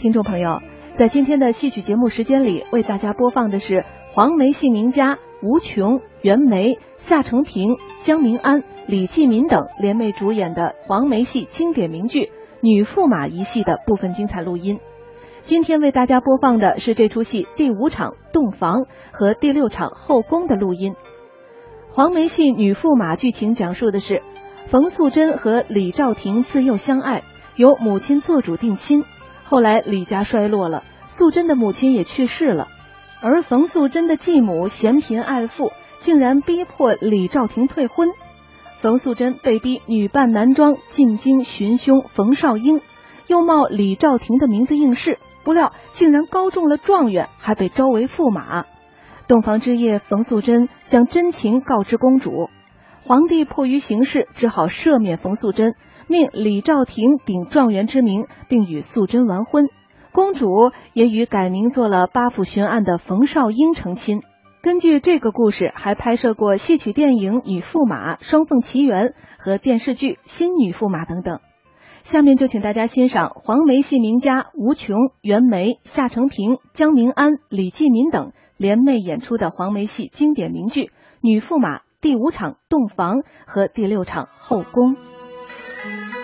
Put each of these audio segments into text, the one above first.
听众朋友，在今天的戏曲节目时间里，为大家播放的是黄梅戏名家吴琼、袁枚、夏承平、江明安、李继民等联袂主演的黄梅戏经典名剧《女驸马》一戏的部分精彩录音。今天为大家播放的是这出戏第五场洞房和第六场后宫的录音。黄梅戏《女驸马》剧情讲述的是冯素贞和李兆廷自幼相爱，由母亲做主定亲。后来李家衰落了，素贞的母亲也去世了，而冯素贞的继母嫌贫爱富，竟然逼迫李兆廷退婚。冯素贞被逼女扮男装进京寻凶冯绍英，又冒李兆廷的名字应试，不料竟然高中了状元，还被招为驸马。洞房之夜，冯素贞将真情告知公主，皇帝迫于形势，只好赦免冯素贞。命李兆廷顶状元之名，并与素贞完婚。公主也与改名做了八府巡案的冯绍英成亲。根据这个故事，还拍摄过戏曲电影《女驸马》《双凤奇缘》和电视剧《新女驸马》等等。下面就请大家欣赏黄梅戏名家吴琼、袁枚、夏承平、江明安、李继民等联袂演出的黄梅戏经典名剧《女驸马》第五场洞房和第六场后宫。Thank you.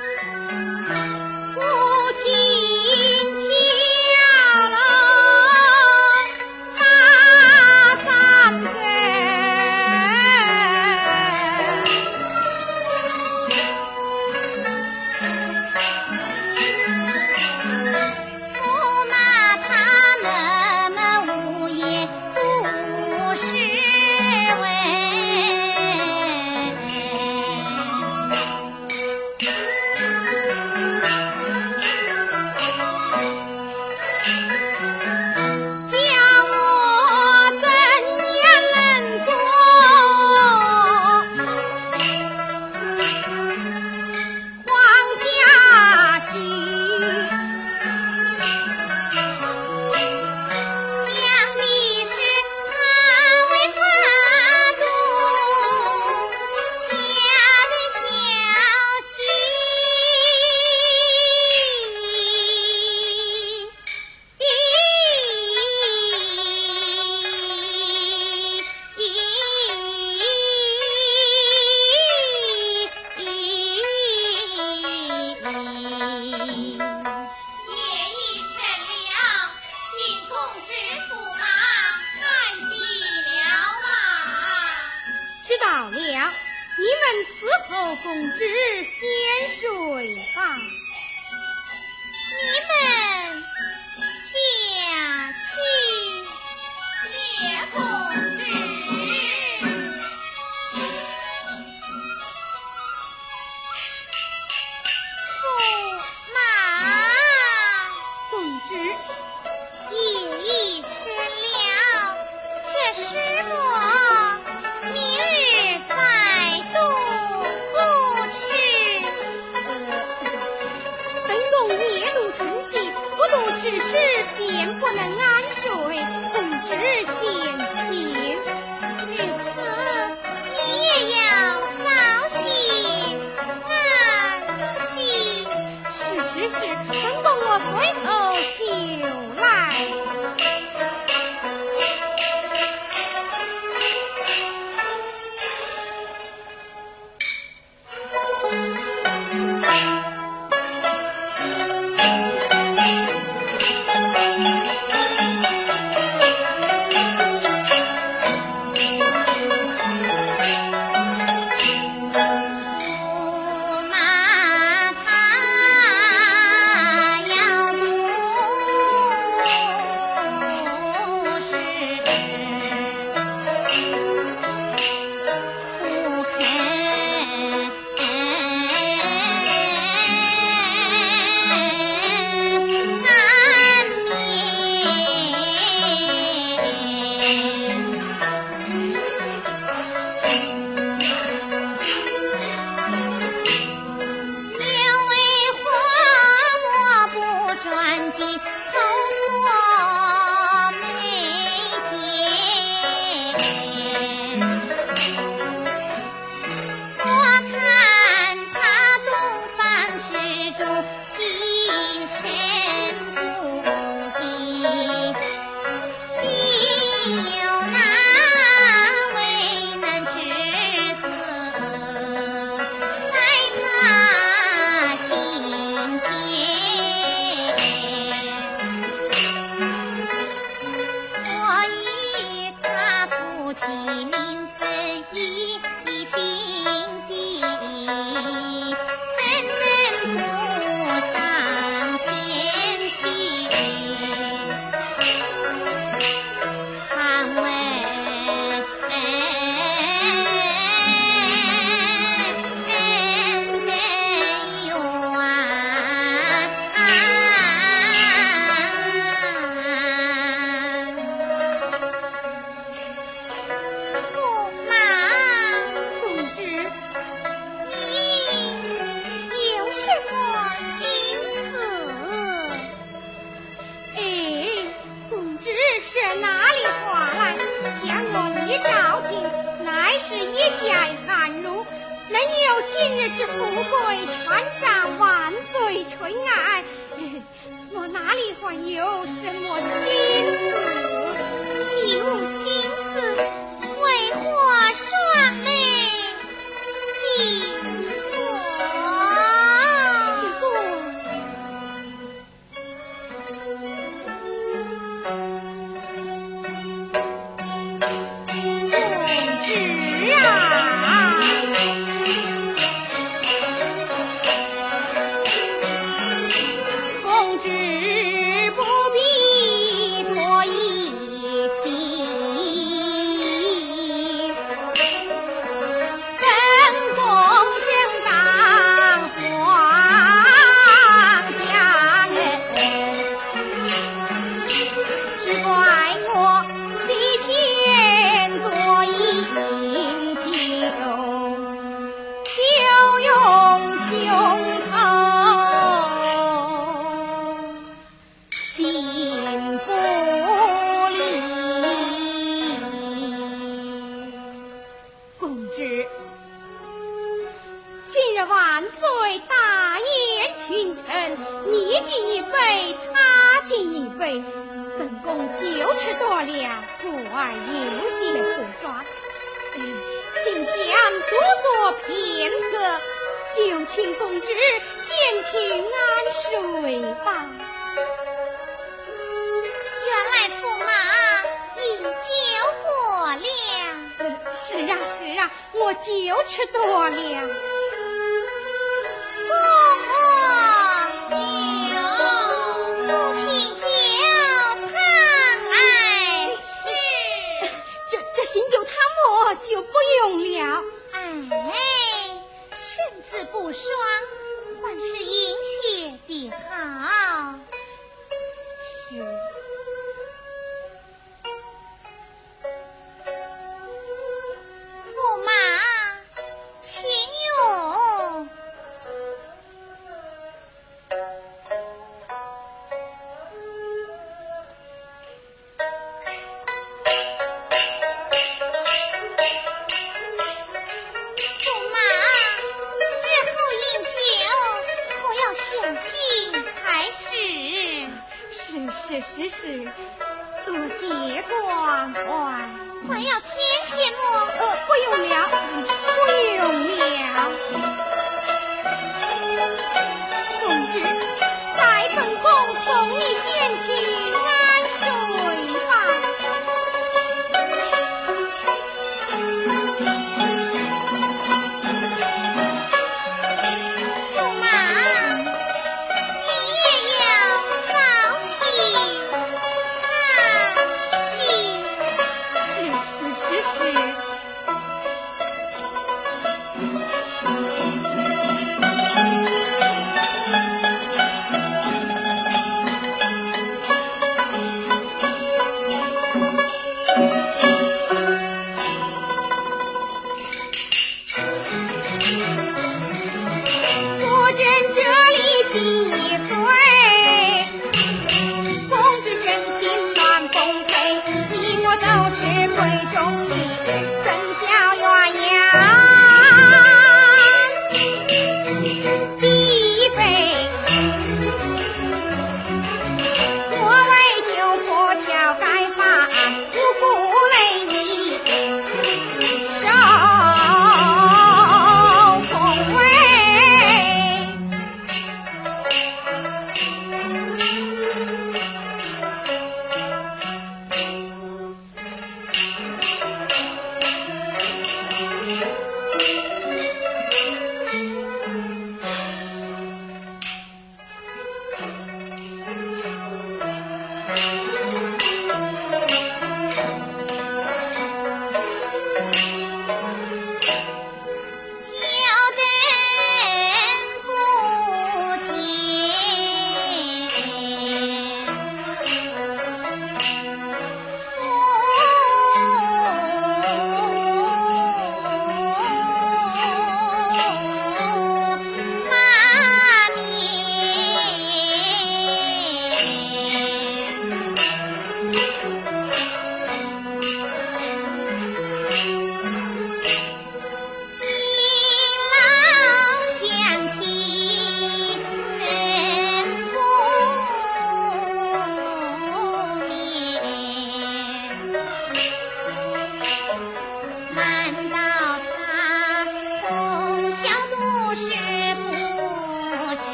一。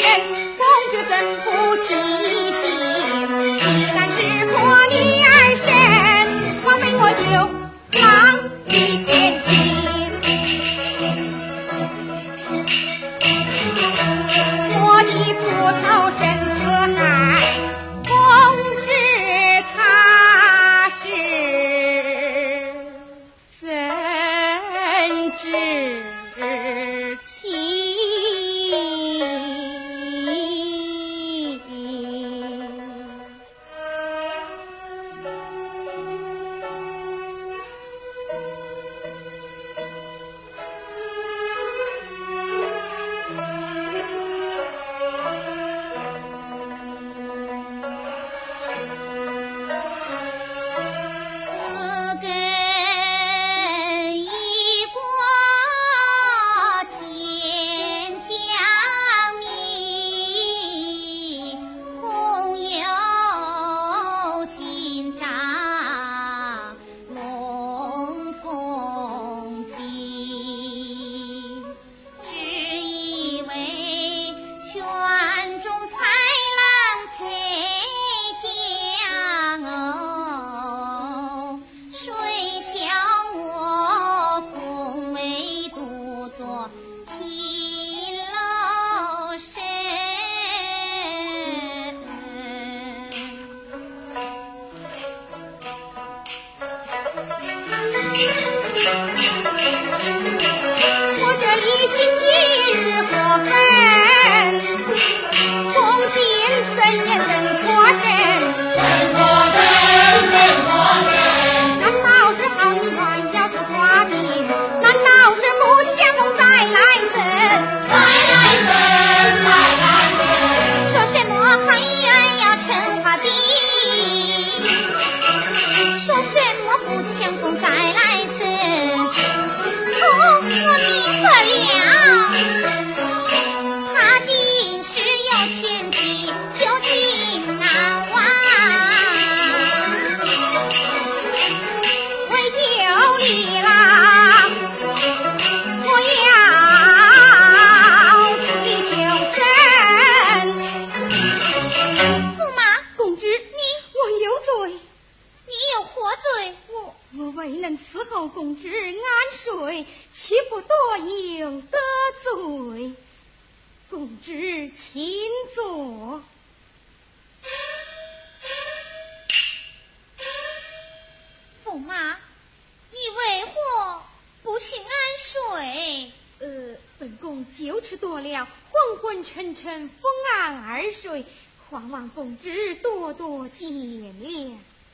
again.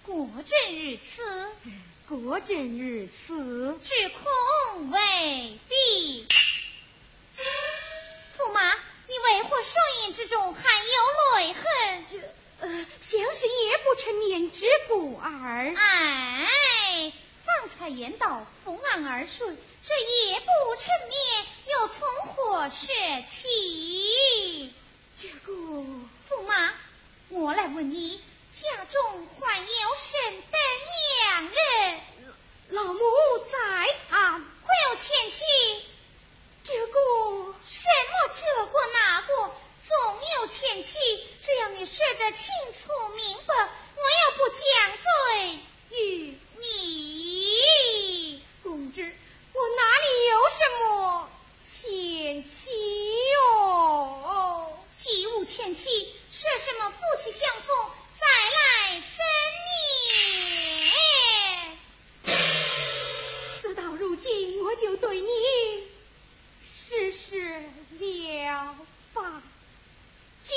果真如此果真如此只恐未必驸马你为何双眼之中含有泪痕这呃像是夜不成眠之不而哎方才言道伏案而睡这夜不成眠又从何说起？这个驸马我来问你家中还有甚等两人？老母在堂，会有前妻？这个什么这个那个？总有前妻，只要你说得清楚明白，我又不将罪于你。公知，我哪里有什么前妻哟？既无前妻，说什么夫妻相逢来生念？事到如今，我就对你实施了绑架。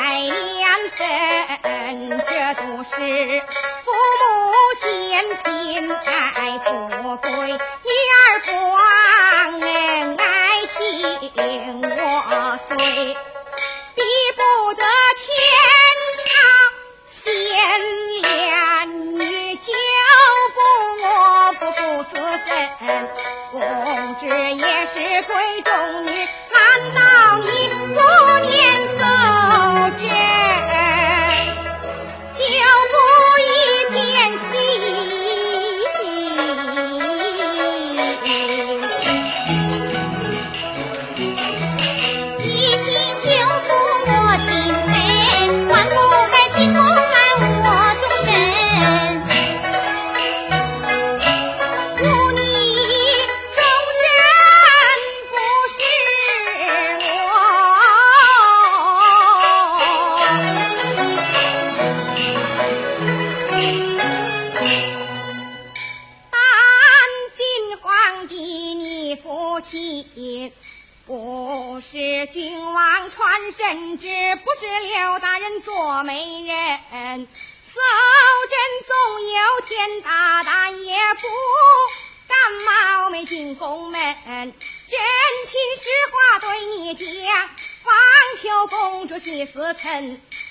百年分这都是父母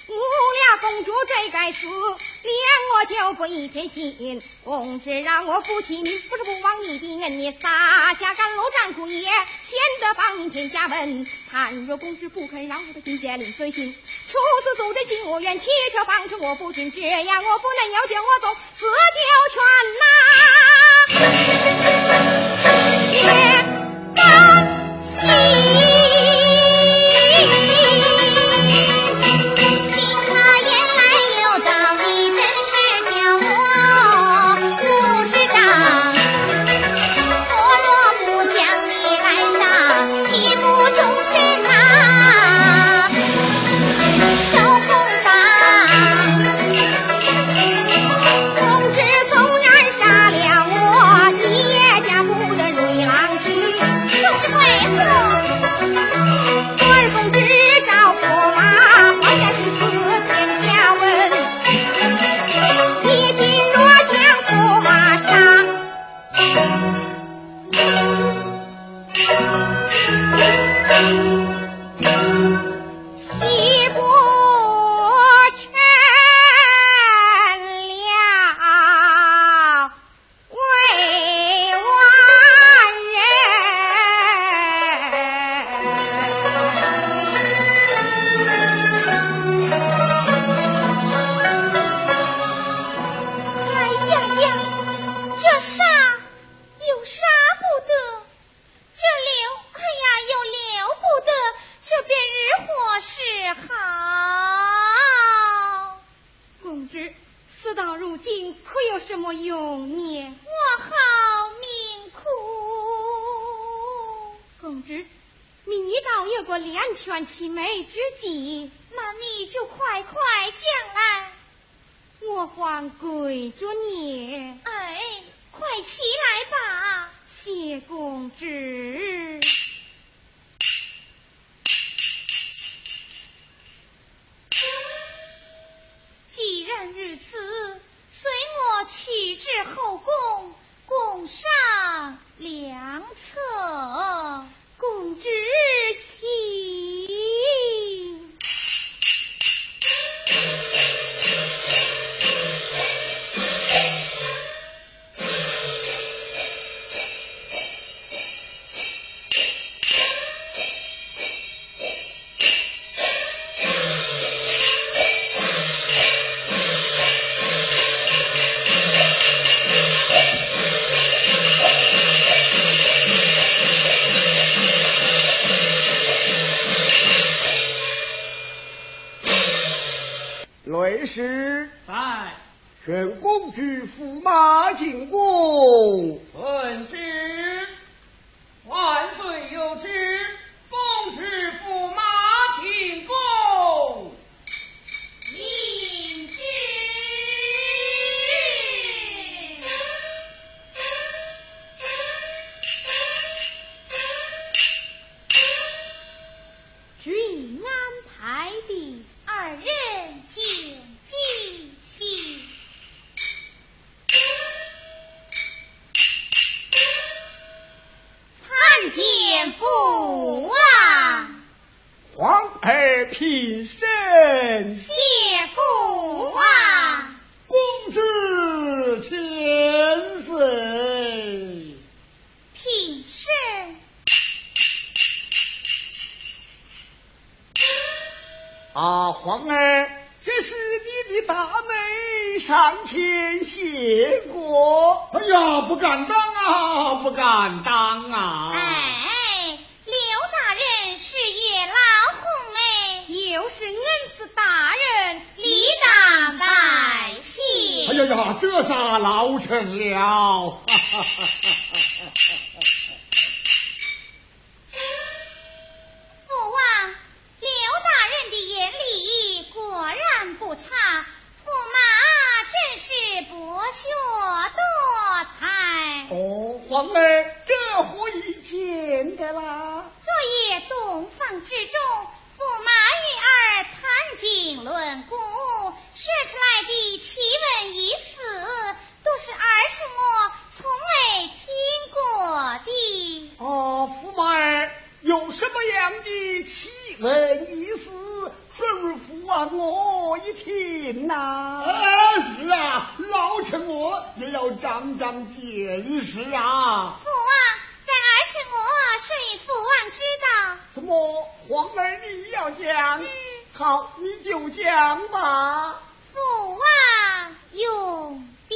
无聊公主最该死，连我就不一片心。公是让我夫妻名，不是不忘你的恩，你撒下甘露战苦也，先得帮你退家门。倘若公子不肯让我的亲家领罪行，处死族人进我院，乞求帮助我父亲，这样我不能有酒我总死九泉呐、莫用你我好命苦。公子你倒有个两全其美之计。那你就快快讲来我还跪着你哎快起来吧。谢公子闻异事？说与父王我一听呐。啊，是啊，老臣我也要长长见识啊。父王，在儿臣我说与父王知道。怎么，皇儿你要讲？好，你就讲吧。父王用笔。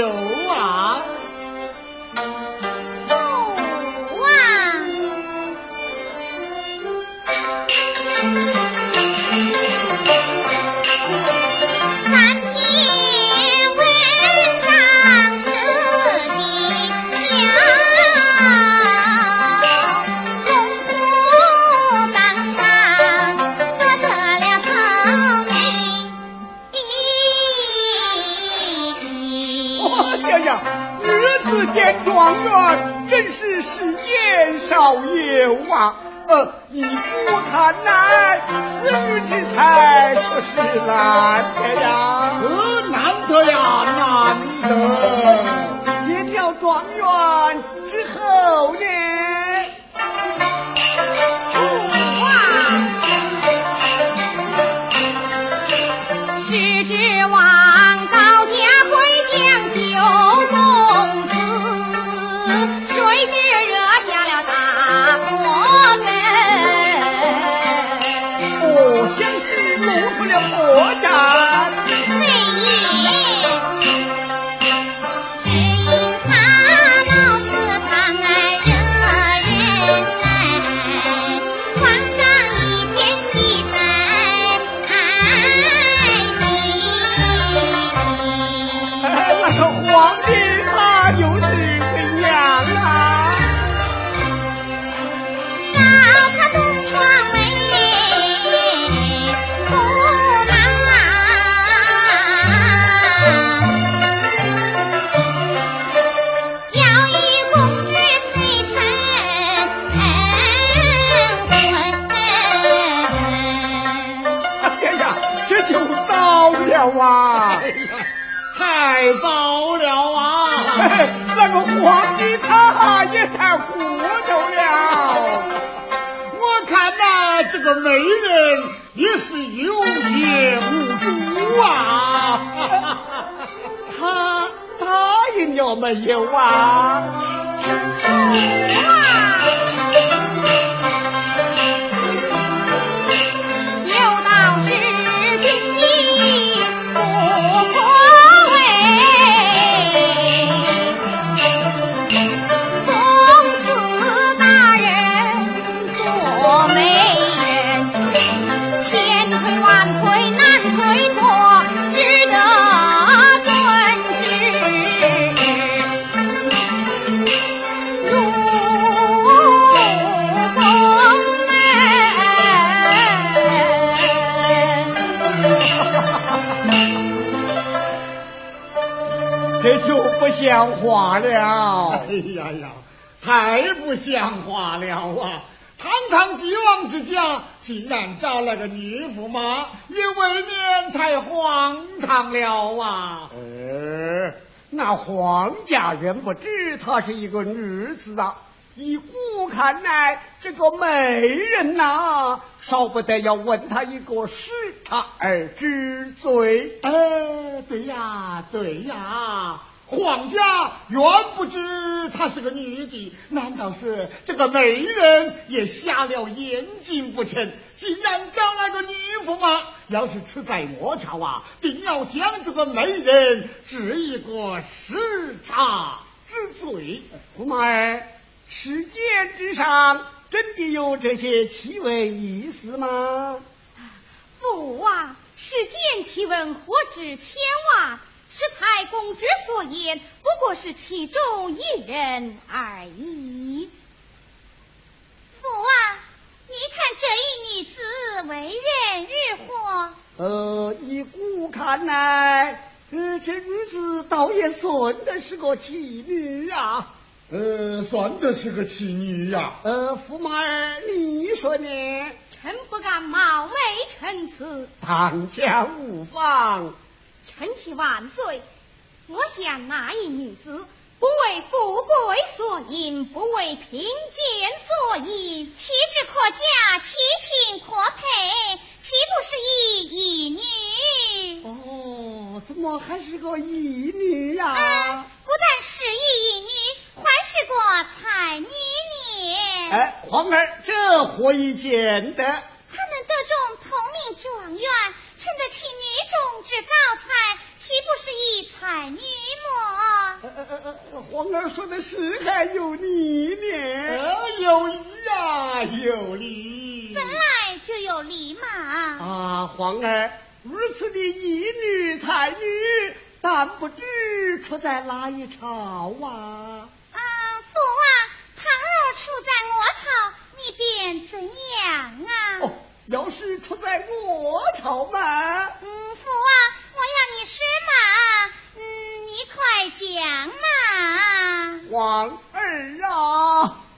了真是是年少有啊！呃，你不看来，此女之才却是难得呀！呃，难得呀，难得！一条状元之后呢？我打美人也是有眼无珠啊！他答应了没有啊？像话了！哎呀呀，太不像话了啊！堂堂帝王之家，竟然找了个女驸马，也未免太荒唐了啊！呃，那皇家人不知她是一个女子啊。依古看来，这个美人呐，少不得要问她一个是她而知罪。哎，对呀，对呀。皇家原不知她是个女的，难道是这个媒人也瞎了眼睛不成？竟然找来个女驸马，要是此在我朝啊，定要将这个媒人治一个失察之罪。驸马儿，世间之上真的有这些奇闻异事吗？父啊，世间奇闻何止千万？是太公之所言，不过是其中一人而已。父啊，你看这一女子为人如何？呃，依古看来，呃，这女子倒也算得是个奇女啊。呃，算得是个奇女呀。呃，驸马儿，你说呢？臣不敢冒昧陈词。当家无妨。臣妾万岁！我想那一女子不为富贵所引，不为贫贱所引，气质可嫁，其情可配，岂不是一义女？哦，怎么还是个义女呀？不但是一义女，还是个才女呢。哎，皇儿，这何以见得？她能得称得起女中之高才，岂不是一才女么？呃呃呃，皇儿说的是还有你呢？呃，有理呀，有理。本来就有理嘛。啊，皇儿如此的一女才女，但不知出在哪一朝啊？啊，父啊，倘若出在我朝，你便怎样啊？哦，要是出在我朝嘛？嗯，父王，我要你施马，嗯，你快讲嘛。王儿啊，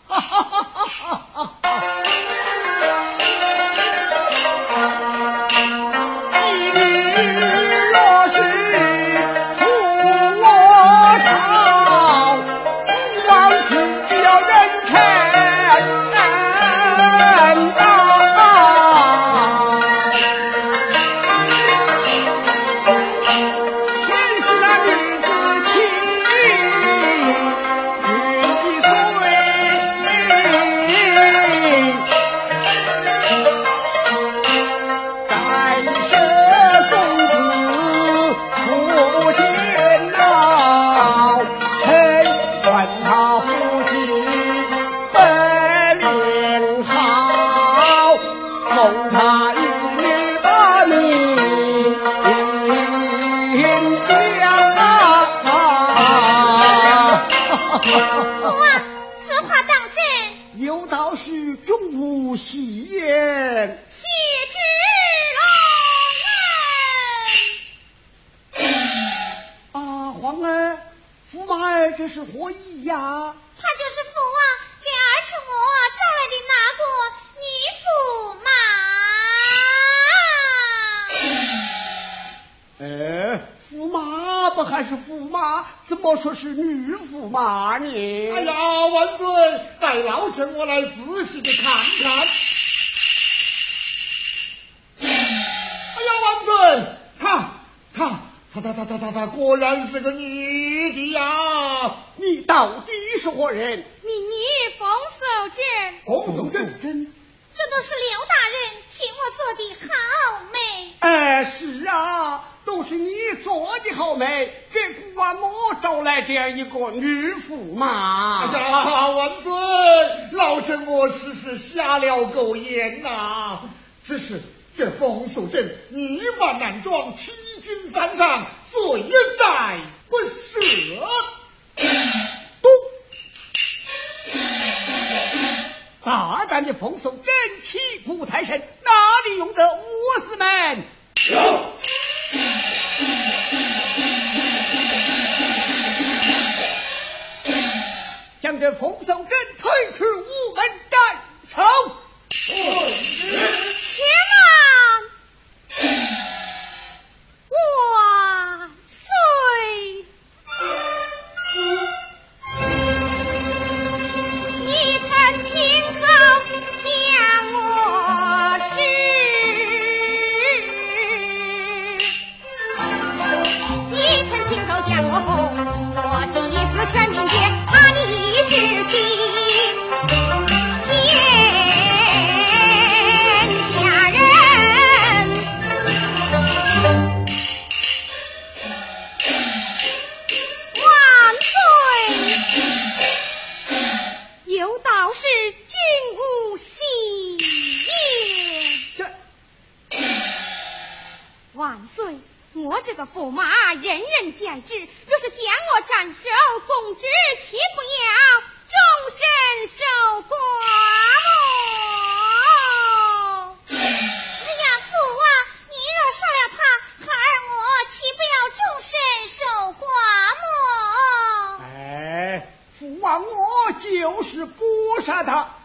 哈哈哈哈哈哈！臣我来仔细的看看。哎呀，万岁！看，看，她她她她她她果然是个女的呀！你到底是何人？民女冯守贞，冯守贞，真？这都是刘大人替我做的好美。哎，是啊，都是你做的好美，给姑妈我找来这样一个女驸马。哎呀，万岁！老臣我实是瞎了狗眼呐、只是这冯守贞女扮男装，欺君犯上，罪在不赦。都大胆的奉送真气不太甚，哪里用得我师们？将这冯守贞推出午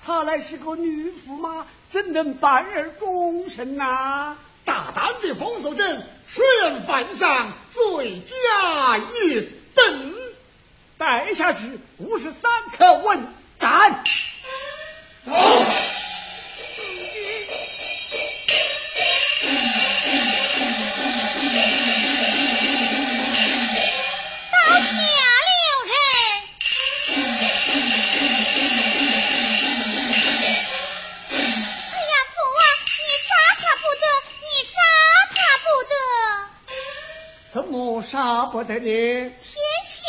杀他，他乃是个女驸马，怎能半而终身呐、大胆的封守朕，虽然犯上，罪加一等。待下去五十三刻问斩。刀不得你。天下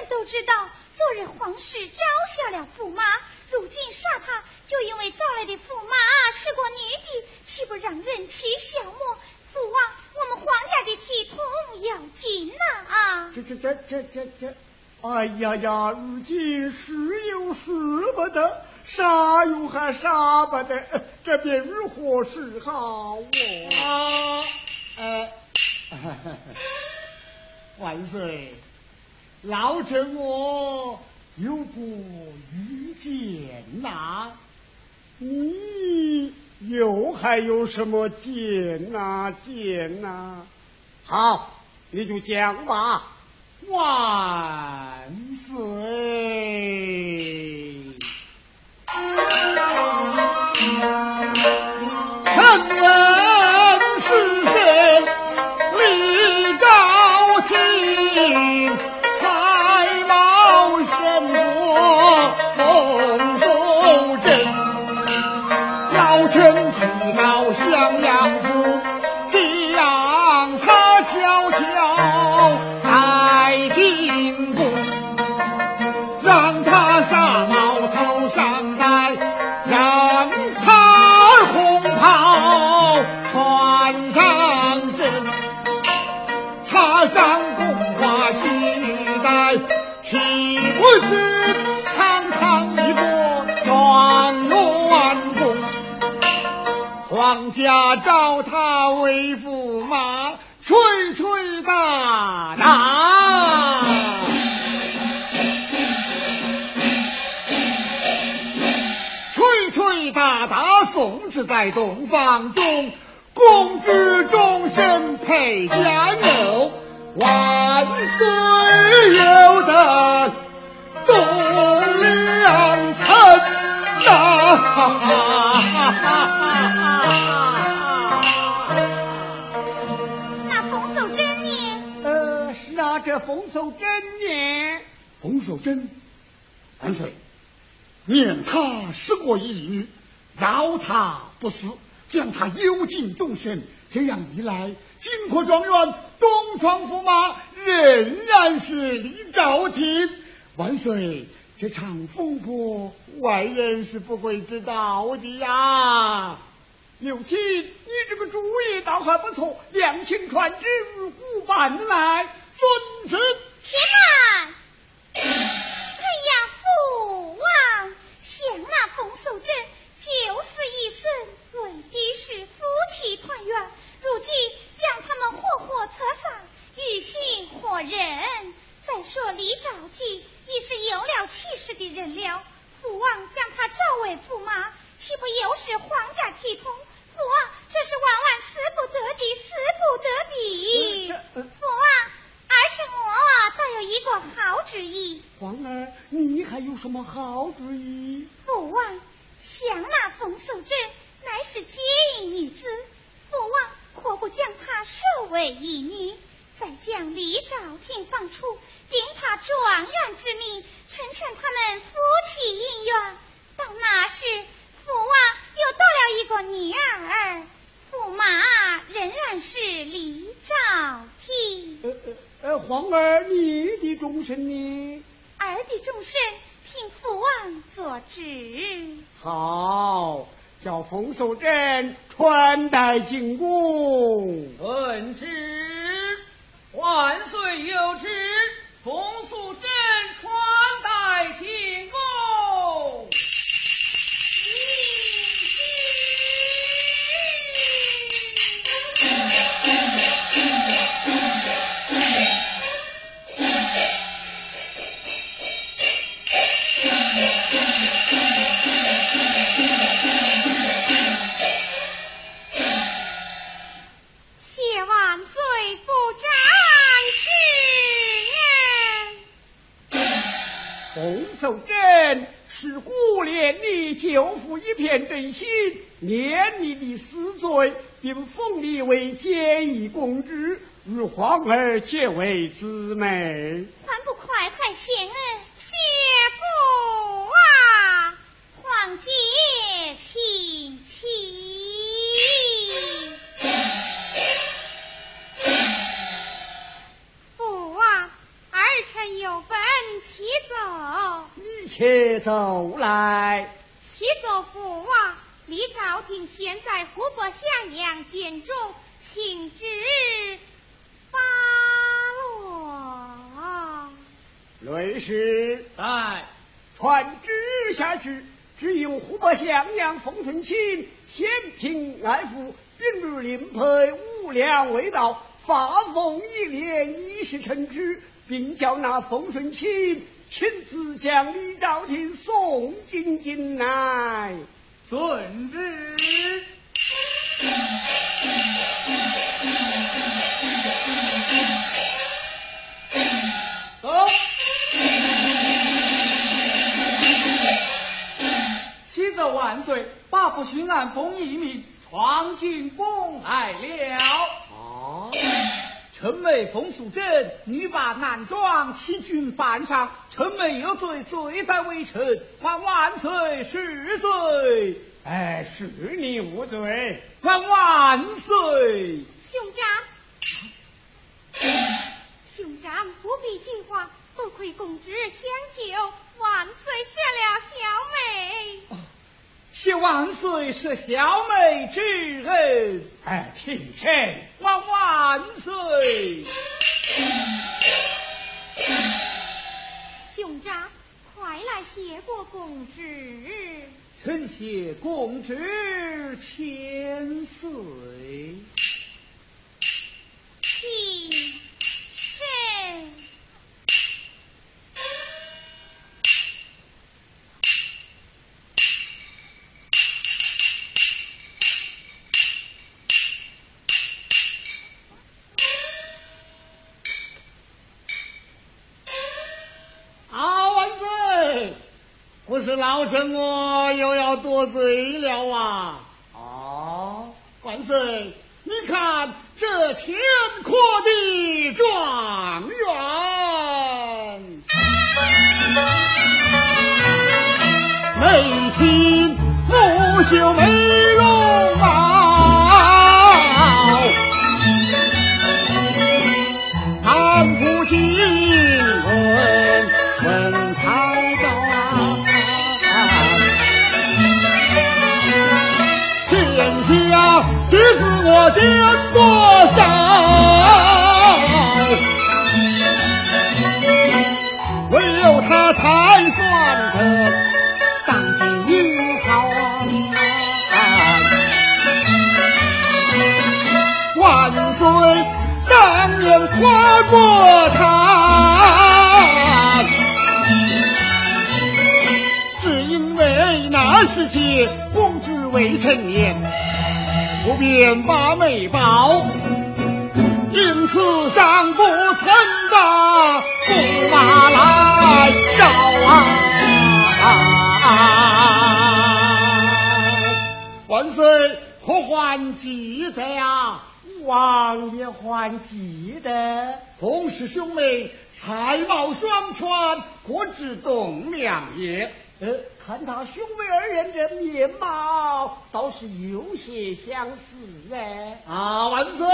人都知道，昨日皇室招下了驸马，如今杀他，就因为招来的驸马是个女的，岂不让人去消磨？父王，我们皇家的体统要紧呐！啊！这这这这这这，哎呀呀！如今是有是不得，杀又还杀不得，这便如何是好？啊，呃，万岁，老臣我有过愚见呐，你又还有什么见呐见呐？好，你就讲吧。万岁。这个主意倒还不错，两情传旨，五虎办来。遵旨，且慢。哎呀，父王，想那冯素贞九死一生，为的是夫妻团圆。如今将他们活活策散，于心何忍？再说李兆基已是有了气势的人了，父王将他召为驸马，岂不又是皇家体统？父王，这是万万死不得的，死不得的。父王。而是我倒有一个好主意。皇儿，你还有什么好主意？父王，想那冯素贞乃是结义女子，父王何不将她收为义女，再将李兆廷放出，顶他状元之名，成全他们夫妻姻缘。到那时，父王又多了一个女儿，驸马仍然是李兆廷。呃呃，皇儿，你的终身呢？儿的终身，凭父王做主。好，叫冯守贞穿戴进宫。遵旨，万岁有旨，冯素贞穿戴进天真心念你的死罪，并封你为简易公主，与皇儿结为姊妹。还不快快谢恩谢父啊！皇姐请起。父啊，儿臣有奔，且走。一且走来。父王，李昭廷现在湖北襄阳监中，请旨发落。雷氏，哎，传旨下去，只用湖北襄阳冯顺清先平爱父，并日另配五两未到，发奉一年，以示臣旨，并叫那冯顺清亲自将李兆廷送进京来。遵旨。走。启奏万岁，八部巡按封一命，闯进宫来了。啊！臣妹冯素贞，女扮男装，欺君犯上，臣妹有罪，罪在微臣，还万岁恕罪。哎，是你无罪。还万岁。兄长，兄长不必惊慌，多亏公子相救，万岁赦了小妹。谢万岁是小妹之恩。哎，听臣，万万岁。兄长，快来谢过公旨。臣谢公旨千岁。请臣我又要多嘴了啊！哦，万岁，你看这乾坤的状元，眉清目秀眉我见多少，唯有他才算得当今英豪！万岁当年夸过他，只因为那时节公主未成年，不便把妹报，因此上不曾把驸马来找啊！万岁，何还记得呀？王爷还记得？同是兄妹才貌双全，国之栋梁也。呃，看他兄妹二人这面貌，倒是有些相似哎。啊，万岁！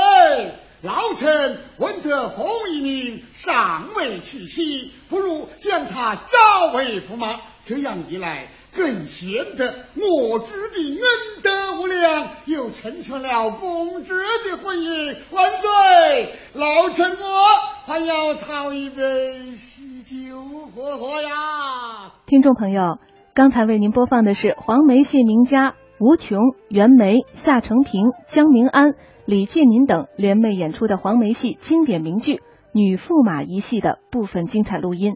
老臣闻得洪一鸣尚未娶妻，不如将他招为驸马。这样一来，更显得我主的恩德无量，又成全了公主的婚姻。万岁！老臣我还要讨一杯喜酒喝喝呀！听众朋友，刚才为您播放的是黄梅戏名家吴琼、袁枚、夏承平、江明安、李介民等联袂演出的黄梅戏经典名剧《女驸马》一戏的部分精彩录音。